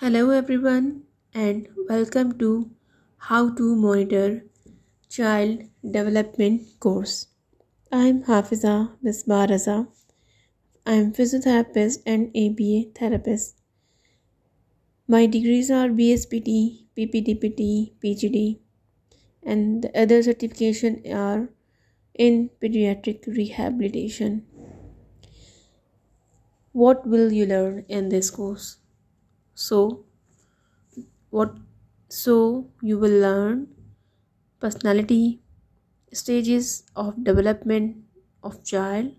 Hello everyone, and welcome to How to Monitor Child Development course. I am Hafiza Misbah Raza. I am physiotherapist and ABA therapist. My degrees are BSPT, PPDPT, PGD, and the other certification are in pediatric rehabilitation. What will you learn in this course? So you will learn personality, stages of development of child,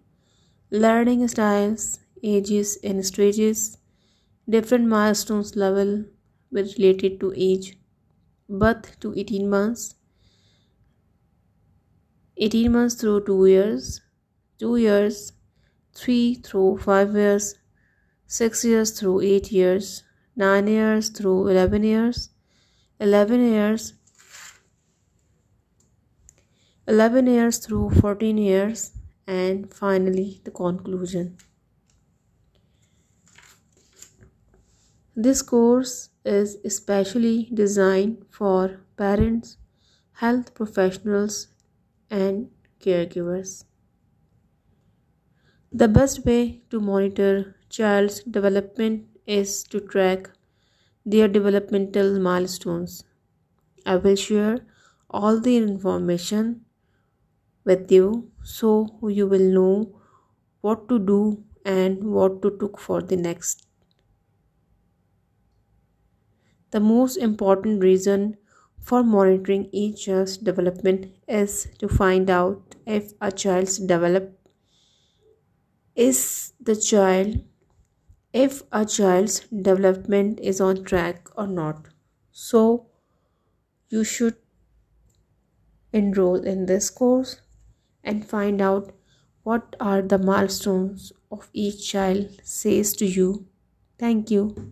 learning styles, ages and stages, different milestones level with related to age, birth to 18 months, 18 months through 2 years, 2 years, 3 through 5 years, 6 years through 8 years. 9 years through 11 years. 11 years through 14 years, and finally the conclusion. This course is especially designed for parents, health professionals, and caregivers. The best way to monitor child's development is to track their developmental milestones. I will share all the information with you so you will know what to do and what to look for the next. The most important reason for monitoring each child's development is to find out if a child's development is the child if a child's development is on track or not. So you should enroll in this course and find out what are the milestones of each child says to you. Thank you.